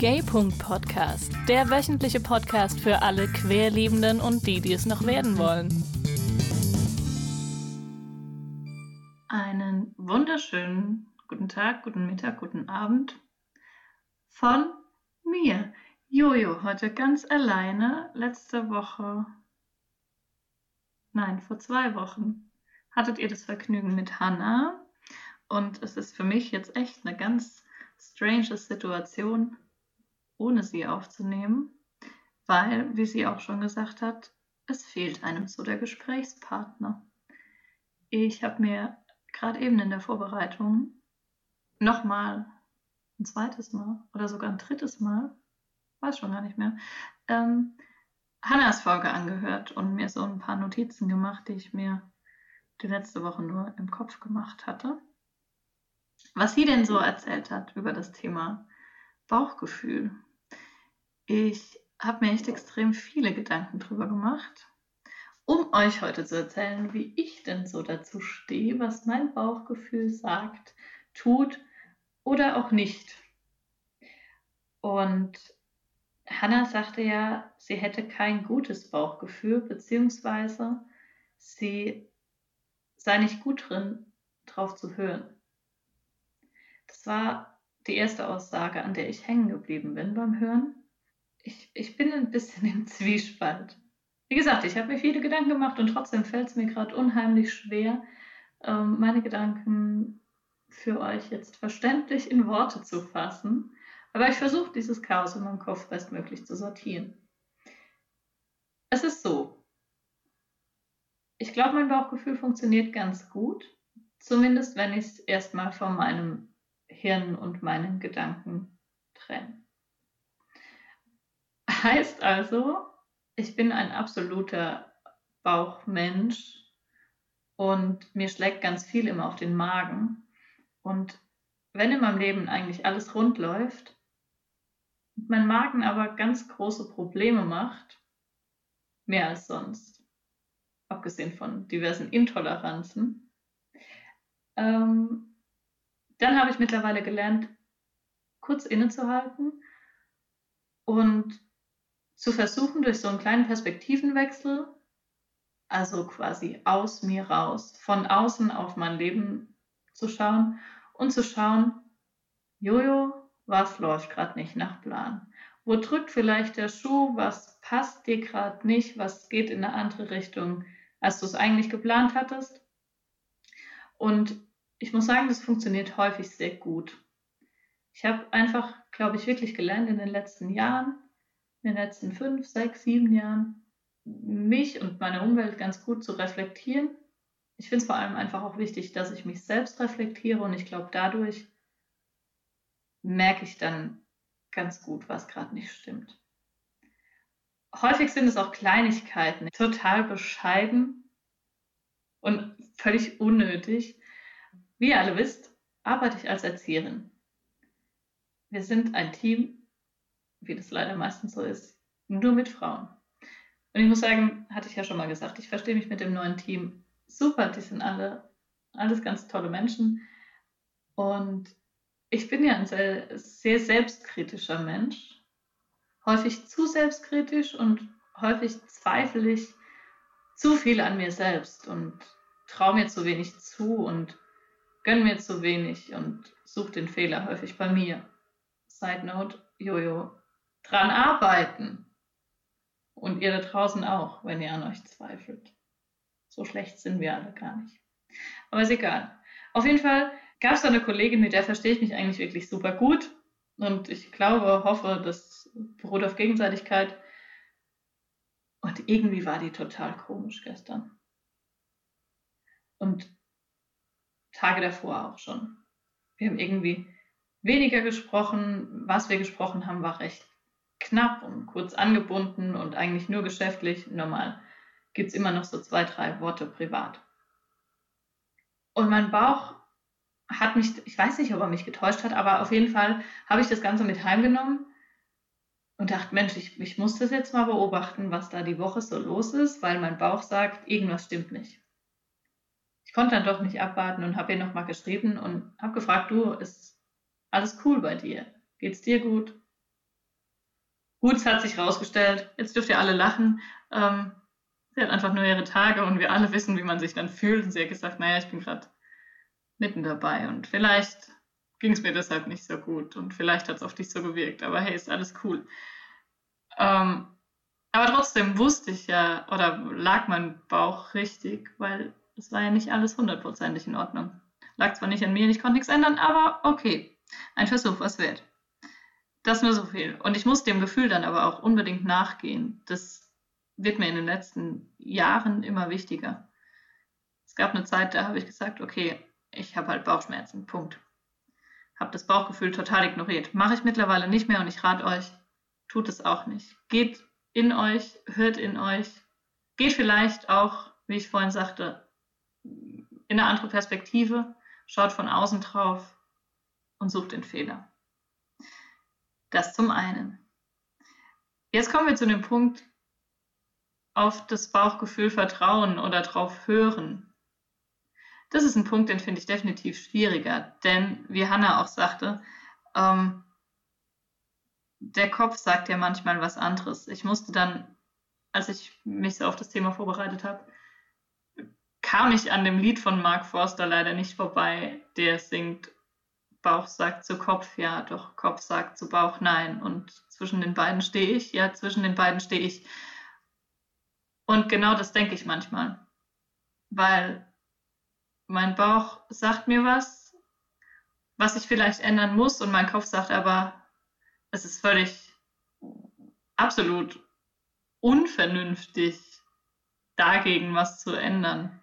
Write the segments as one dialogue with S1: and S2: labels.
S1: Gay.Podcast, der wöchentliche Podcast für alle Querliebenden und die, die es noch werden wollen.
S2: Einen wunderschönen guten Tag, guten Mittag, guten Abend von mir, Jojo, heute ganz alleine. Letzte Woche, nein, vor zwei Wochen hattet ihr das Vergnügen mit Hannah und es ist für mich jetzt echt eine ganz strange Situation, ohne sie aufzunehmen, weil, wie sie auch schon gesagt hat, es fehlt einem so der Gesprächspartner. Ich habe mir gerade eben in der Vorbereitung nochmal ein zweites Mal oder sogar ein drittes Mal, weiß schon gar nicht mehr, ähm, Hannas Folge angehört und mir so ein paar Notizen gemacht, die ich mir die letzte Woche nur im Kopf gemacht hatte. Was sie denn so erzählt hat über das Thema Bauchgefühl. Ich habe mir echt extrem viele Gedanken drüber gemacht, um euch heute zu erzählen, wie ich denn so dazu stehe, was mein Bauchgefühl sagt, tut oder auch nicht. Und Hannah sagte ja, sie hätte kein gutes Bauchgefühl, beziehungsweise sie sei nicht gut drin, drauf zu hören. Das war die erste Aussage, an der ich hängen geblieben bin beim Hören ich, ich bin ein bisschen im Zwiespalt. Wie gesagt, ich habe mir viele Gedanken gemacht und trotzdem fällt es mir gerade unheimlich schwer, ähm, meine Gedanken für euch jetzt verständlich in Worte zu fassen. Aber ich versuche dieses Chaos in meinem Kopf bestmöglich zu sortieren. Es ist so. Ich glaube, mein Bauchgefühl funktioniert ganz gut. Zumindest wenn ich es erstmal von meinem Hirn und meinen Gedanken trenne. Heißt also, ich bin ein absoluter Bauchmensch und mir schlägt ganz viel immer auf den Magen. Und wenn in meinem Leben eigentlich alles rund läuft, mein Magen aber ganz große Probleme macht, mehr als sonst, abgesehen von diversen Intoleranzen, ähm, dann habe ich mittlerweile gelernt, kurz innezuhalten und zu versuchen, durch so einen kleinen Perspektivenwechsel, also quasi aus mir raus, von außen auf mein Leben zu schauen und zu schauen, Jojo, was läuft gerade nicht nach Plan? Wo drückt vielleicht der Schuh? Was passt dir gerade nicht? Was geht in eine andere Richtung, als du es eigentlich geplant hattest? Und ich muss sagen, das funktioniert häufig sehr gut. Ich habe einfach, glaube ich, wirklich gelernt in den letzten Jahren, in den letzten fünf, sechs, sieben Jahren mich und meine Umwelt ganz gut zu reflektieren. Ich finde es vor allem einfach auch wichtig, dass ich mich selbst reflektiere und ich glaube, dadurch merke ich dann ganz gut, was gerade nicht stimmt. Häufig sind es auch Kleinigkeiten, total bescheiden und völlig unnötig. Wie ihr alle wisst, arbeite ich als Erzieherin. Wir sind ein Team wie das leider meistens so ist, nur mit Frauen. Und ich muss sagen, hatte ich ja schon mal gesagt, ich verstehe mich mit dem neuen Team super. Die sind alle alles ganz tolle Menschen. Und ich bin ja ein sehr, sehr selbstkritischer Mensch. Häufig zu selbstkritisch und häufig zweifle ich zu viel an mir selbst und traue mir zu wenig zu und gönne mir zu wenig und suche den Fehler häufig bei mir. Side note, Jojo dran arbeiten. Und ihr da draußen auch, wenn ihr an euch zweifelt. So schlecht sind wir alle gar nicht. Aber ist egal. Auf jeden Fall gab es da eine Kollegin, mit der verstehe ich mich eigentlich wirklich super gut. Und ich glaube, hoffe, das beruht auf Gegenseitigkeit. Und irgendwie war die total komisch gestern. Und Tage davor auch schon. Wir haben irgendwie weniger gesprochen. Was wir gesprochen haben, war recht knapp und kurz angebunden und eigentlich nur geschäftlich. Normal gibt es immer noch so zwei, drei Worte privat. Und mein Bauch hat mich, ich weiß nicht, ob er mich getäuscht hat, aber auf jeden Fall habe ich das Ganze mit heimgenommen und dachte, Mensch, ich, ich muss das jetzt mal beobachten, was da die Woche so los ist, weil mein Bauch sagt, irgendwas stimmt nicht. Ich konnte dann doch nicht abwarten und habe ihr nochmal geschrieben und habe gefragt, du, ist alles cool bei dir? Geht's dir gut? Gut, hat sich rausgestellt. Jetzt dürft ihr alle lachen. Ähm, sie hat einfach nur ihre Tage und wir alle wissen, wie man sich dann fühlt. Und sie hat gesagt, naja, ich bin gerade mitten dabei und vielleicht ging es mir deshalb nicht so gut und vielleicht hat es auf dich so gewirkt. Aber hey, ist alles cool. Ähm, aber trotzdem wusste ich ja, oder lag mein Bauch richtig, weil es war ja nicht alles hundertprozentig in Ordnung. Lag zwar nicht an mir, ich konnte nichts ändern, aber okay. Ein Versuch was wert. Das nur so viel. Und ich muss dem Gefühl dann aber auch unbedingt nachgehen. Das wird mir in den letzten Jahren immer wichtiger. Es gab eine Zeit, da habe ich gesagt, okay, ich habe halt Bauchschmerzen. Punkt. Habe das Bauchgefühl total ignoriert. Mache ich mittlerweile nicht mehr und ich rate euch, tut es auch nicht. Geht in euch, hört in euch. Geht vielleicht auch, wie ich vorhin sagte, in eine andere Perspektive, schaut von außen drauf und sucht den Fehler. Das zum einen. Jetzt kommen wir zu dem Punkt, auf das Bauchgefühl vertrauen oder drauf hören. Das ist ein Punkt, den finde ich definitiv schwieriger, denn wie Hannah auch sagte, ähm, der Kopf sagt ja manchmal was anderes. Ich musste dann, als ich mich so auf das Thema vorbereitet habe, kam ich an dem Lied von Mark Forster leider nicht vorbei, der singt Bauch sagt zu Kopf ja, doch Kopf sagt zu Bauch nein. Und zwischen den beiden stehe ich, ja, zwischen den beiden stehe ich. Und genau das denke ich manchmal, weil mein Bauch sagt mir was, was ich vielleicht ändern muss und mein Kopf sagt aber, es ist völlig absolut unvernünftig, dagegen was zu ändern.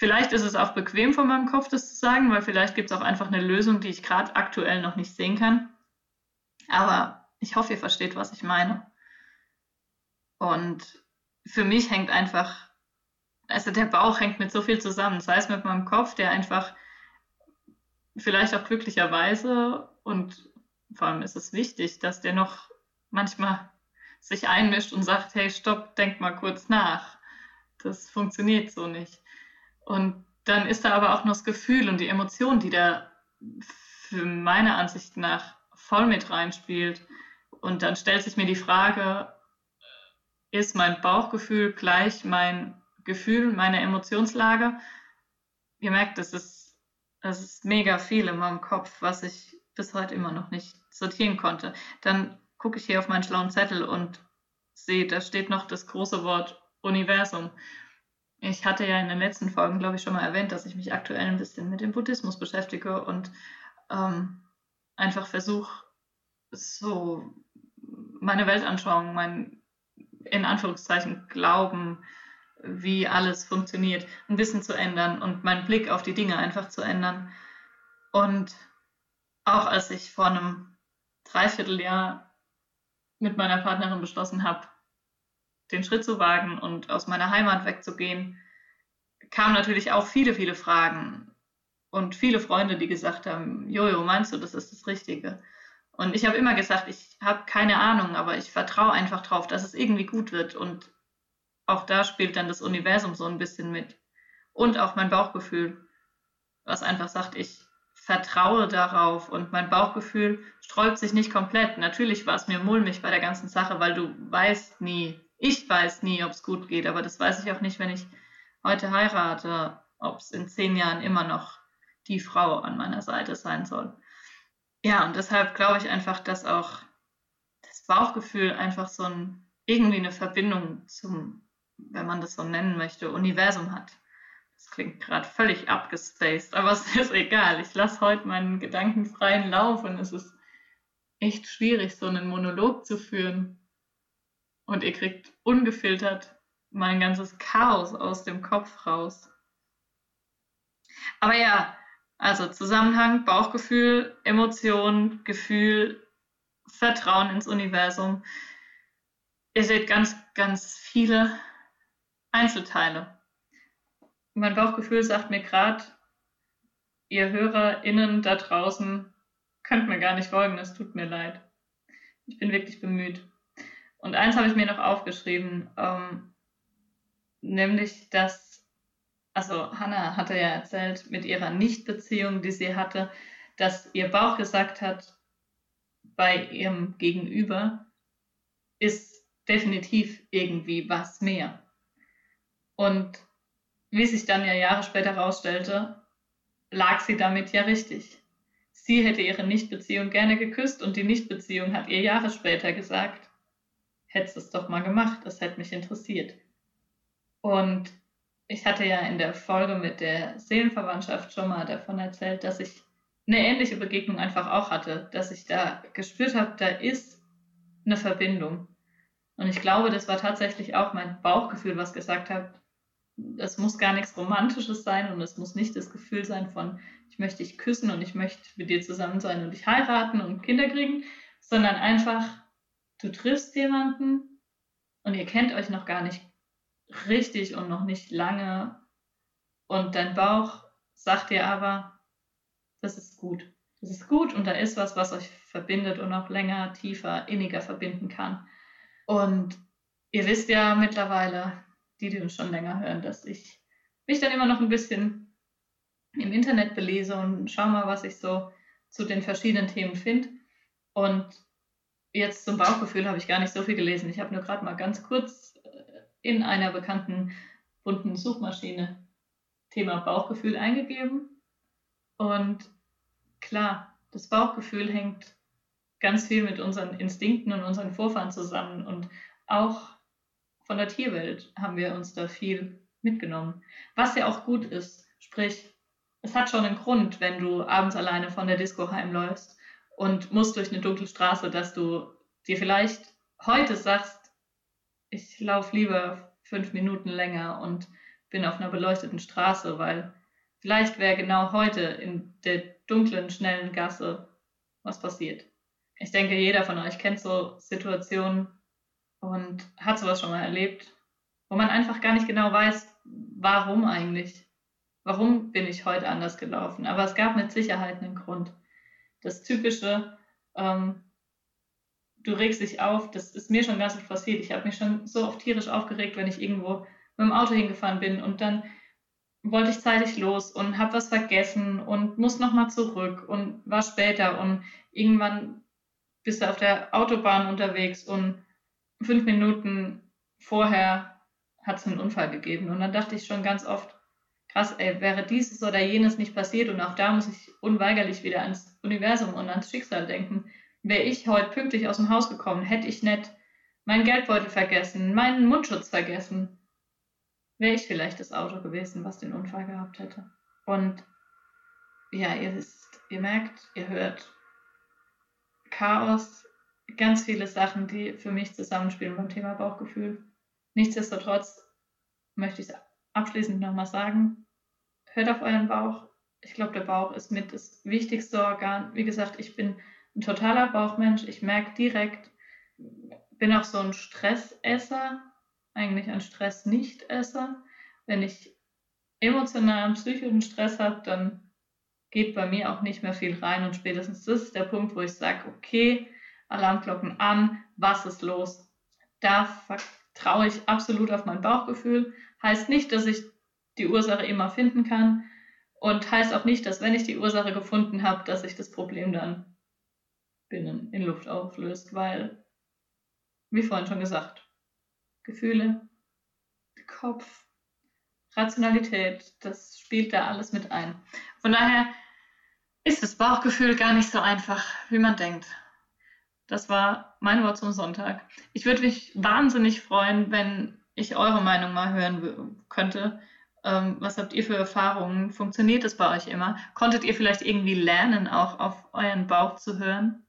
S2: Vielleicht ist es auch bequem von meinem Kopf, das zu sagen, weil vielleicht gibt es auch einfach eine Lösung, die ich gerade aktuell noch nicht sehen kann. Aber ich hoffe, ihr versteht, was ich meine. Und für mich hängt einfach, also der Bauch hängt mit so viel zusammen, sei es mit meinem Kopf, der einfach vielleicht auch glücklicherweise und vor allem ist es wichtig, dass der noch manchmal sich einmischt und sagt, hey, stopp, denk mal kurz nach. Das funktioniert so nicht. Und dann ist da aber auch noch das Gefühl und die Emotion, die da für meine Ansicht nach voll mit reinspielt. Und dann stellt sich mir die Frage, ist mein Bauchgefühl gleich mein Gefühl, meine Emotionslage? Ihr merkt, das ist, das ist mega viel in meinem Kopf, was ich bis heute immer noch nicht sortieren konnte. Dann gucke ich hier auf meinen schlauen Zettel und sehe, da steht noch das große Wort Universum. Ich hatte ja in den letzten Folgen, glaube ich, schon mal erwähnt, dass ich mich aktuell ein bisschen mit dem Buddhismus beschäftige und ähm, einfach versuche, so meine Weltanschauung, mein in Anführungszeichen Glauben, wie alles funktioniert, ein bisschen zu ändern und meinen Blick auf die Dinge einfach zu ändern. Und auch als ich vor einem Dreivierteljahr mit meiner Partnerin beschlossen habe, den Schritt zu wagen und aus meiner Heimat wegzugehen, kamen natürlich auch viele, viele Fragen und viele Freunde, die gesagt haben, Jojo, meinst du, das ist das Richtige? Und ich habe immer gesagt, ich habe keine Ahnung, aber ich vertraue einfach drauf, dass es irgendwie gut wird. Und auch da spielt dann das Universum so ein bisschen mit. Und auch mein Bauchgefühl, was einfach sagt, ich vertraue darauf und mein Bauchgefühl sträubt sich nicht komplett. Natürlich war es mir mulmig bei der ganzen Sache, weil du weißt nie, ich weiß nie, ob es gut geht, aber das weiß ich auch nicht, wenn ich heute heirate, ob es in zehn Jahren immer noch die Frau an meiner Seite sein soll. Ja, und deshalb glaube ich einfach, dass auch das Bauchgefühl einfach so ein, irgendwie eine Verbindung zum, wenn man das so nennen möchte, Universum hat. Das klingt gerade völlig abgespaced, aber es ist egal. Ich lasse heute meinen Gedanken freien Lauf und es ist echt schwierig, so einen Monolog zu führen und ihr kriegt ungefiltert mein ganzes Chaos aus dem Kopf raus. Aber ja, also Zusammenhang, Bauchgefühl, Emotion, Gefühl, Vertrauen ins Universum. Ihr seht ganz, ganz viele Einzelteile. Mein Bauchgefühl sagt mir gerade, ihr HörerInnen da draußen könnt mir gar nicht folgen, es tut mir leid. Ich bin wirklich bemüht. Und eins habe ich mir noch aufgeschrieben, ähm, nämlich, dass, also Hannah hatte ja erzählt mit ihrer Nichtbeziehung, die sie hatte, dass ihr Bauch gesagt hat, bei ihrem Gegenüber, ist definitiv irgendwie was mehr. Und wie sich dann ja Jahre später herausstellte, lag sie damit ja richtig. Sie hätte ihre Nichtbeziehung gerne geküsst und die Nichtbeziehung hat ihr Jahre später gesagt, hättest es doch mal gemacht, das hätte mich interessiert. Und ich hatte ja in der Folge mit der Seelenverwandtschaft schon mal davon erzählt, dass ich eine ähnliche Begegnung einfach auch hatte, dass ich da gespürt habe, da ist eine Verbindung. Und ich glaube, das war tatsächlich auch mein Bauchgefühl, was gesagt hat, es muss gar nichts Romantisches sein und es muss nicht das Gefühl sein von, ich möchte dich küssen und ich möchte mit dir zusammen sein und dich heiraten und Kinder kriegen, sondern einfach, du triffst jemanden und ihr kennt euch noch gar nicht richtig und noch nicht lange und dein Bauch sagt dir aber, das ist gut. Das ist gut und da ist was, was euch verbindet und auch länger, tiefer, inniger verbinden kann. Und ihr wisst ja mittlerweile, die, die uns schon länger hören, dass ich mich dann immer noch ein bisschen im Internet belese und schaue mal, was ich so zu den verschiedenen Themen finde. Und jetzt zum Bauchgefühl habe ich gar nicht so viel gelesen. Ich habe nur gerade mal ganz kurz äh, in einer bekannten bunten Suchmaschine Thema Bauchgefühl eingegeben. Und klar, das Bauchgefühl hängt ganz viel mit unseren Instinkten und unseren Vorfahren zusammen. Und auch von der Tierwelt haben wir uns da viel mitgenommen. Was ja auch gut ist, sprich, es hat schon einen Grund, wenn du abends alleine von der Disco heimläufst und musst durch eine dunkle Straße, dass du dir vielleicht heute sagst, ich laufe lieber fünf Minuten länger und bin auf einer beleuchteten Straße, weil vielleicht wäre genau heute in der dunklen, schnellen Gasse was passiert. Ich denke, jeder von euch kennt so Situationen, und hat sowas schon mal erlebt, wo man einfach gar nicht genau weiß, warum eigentlich. Warum bin ich heute anders gelaufen? Aber es gab mit Sicherheit einen Grund. Das typische, ähm, du regst dich auf, das ist mir schon ganz oft passiert. Ich habe mich schon so oft tierisch aufgeregt, wenn ich irgendwo mit dem Auto hingefahren bin und dann wollte ich zeitig los und habe was vergessen und muss nochmal zurück und war später und irgendwann bist du auf der Autobahn unterwegs und fünf Minuten vorher hat es einen Unfall gegeben. Und dann dachte ich schon ganz oft, krass, ey, wäre dieses oder jenes nicht passiert und auch da muss ich unweigerlich wieder ans Universum und ans Schicksal denken. Wäre ich heute pünktlich aus dem Haus gekommen, hätte ich nicht meinen Geldbeutel vergessen, meinen Mundschutz vergessen, wäre ich vielleicht das Auto gewesen, was den Unfall gehabt hätte. Und ja, ihr wisst, ihr merkt, ihr hört Chaos ganz viele Sachen, die für mich zusammenspielen beim Thema Bauchgefühl. Nichtsdestotrotz möchte ich es abschließend nochmal sagen, hört auf euren Bauch. Ich glaube, der Bauch ist mit das wichtigste Organ. Wie gesagt, ich bin ein totaler Bauchmensch. Ich merke direkt, bin auch so ein Stressesser, eigentlich ein Stress-Nicht-Esser. Wenn ich emotionalen, psychischen Stress habe, dann geht bei mir auch nicht mehr viel rein und spätestens das ist der Punkt, wo ich sage, okay, Alarmglocken an, was ist los? Da vertraue ich absolut auf mein Bauchgefühl. Heißt nicht, dass ich die Ursache immer finden kann und heißt auch nicht, dass wenn ich die Ursache gefunden habe, dass sich das Problem dann binnen in Luft auflöst, weil, wie vorhin schon gesagt, Gefühle, Kopf, Rationalität, das spielt da alles mit ein. Von daher ist das Bauchgefühl gar nicht so einfach, wie man denkt. Das war mein Wort zum Sonntag. Ich würde mich wahnsinnig freuen, wenn ich eure Meinung mal hören könnte. Ähm, was habt ihr für Erfahrungen? Funktioniert es bei euch immer? Konntet ihr vielleicht irgendwie lernen, auch auf euren Bauch zu hören?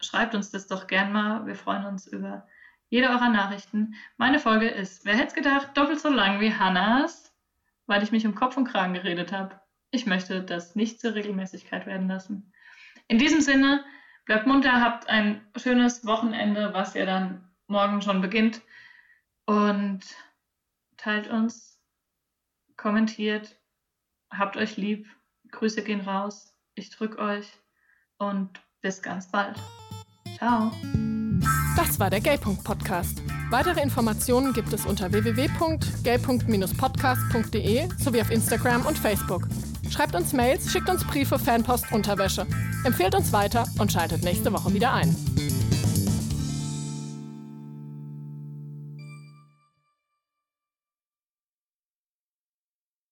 S2: Schreibt uns das doch gern mal. Wir freuen uns über jede eurer Nachrichten. Meine Folge ist, wer hätte es gedacht, doppelt so lang wie Hannas, weil ich mich um Kopf und Kragen geredet habe. Ich möchte das nicht zur Regelmäßigkeit werden lassen. In diesem Sinne, Bleibt munter, habt ein schönes Wochenende, was ja dann morgen schon beginnt. Und teilt uns, kommentiert, habt euch lieb. Grüße gehen raus. Ich drück euch und bis ganz bald. Ciao.
S1: Das war der Gaypunkt Podcast. Weitere Informationen gibt es unter www.gaypunkt-podcast.de sowie auf Instagram und Facebook. Schreibt uns Mails, schickt uns Briefe, Fanpost, Unterwäsche. Empfehlt uns weiter und schaltet nächste Woche wieder ein.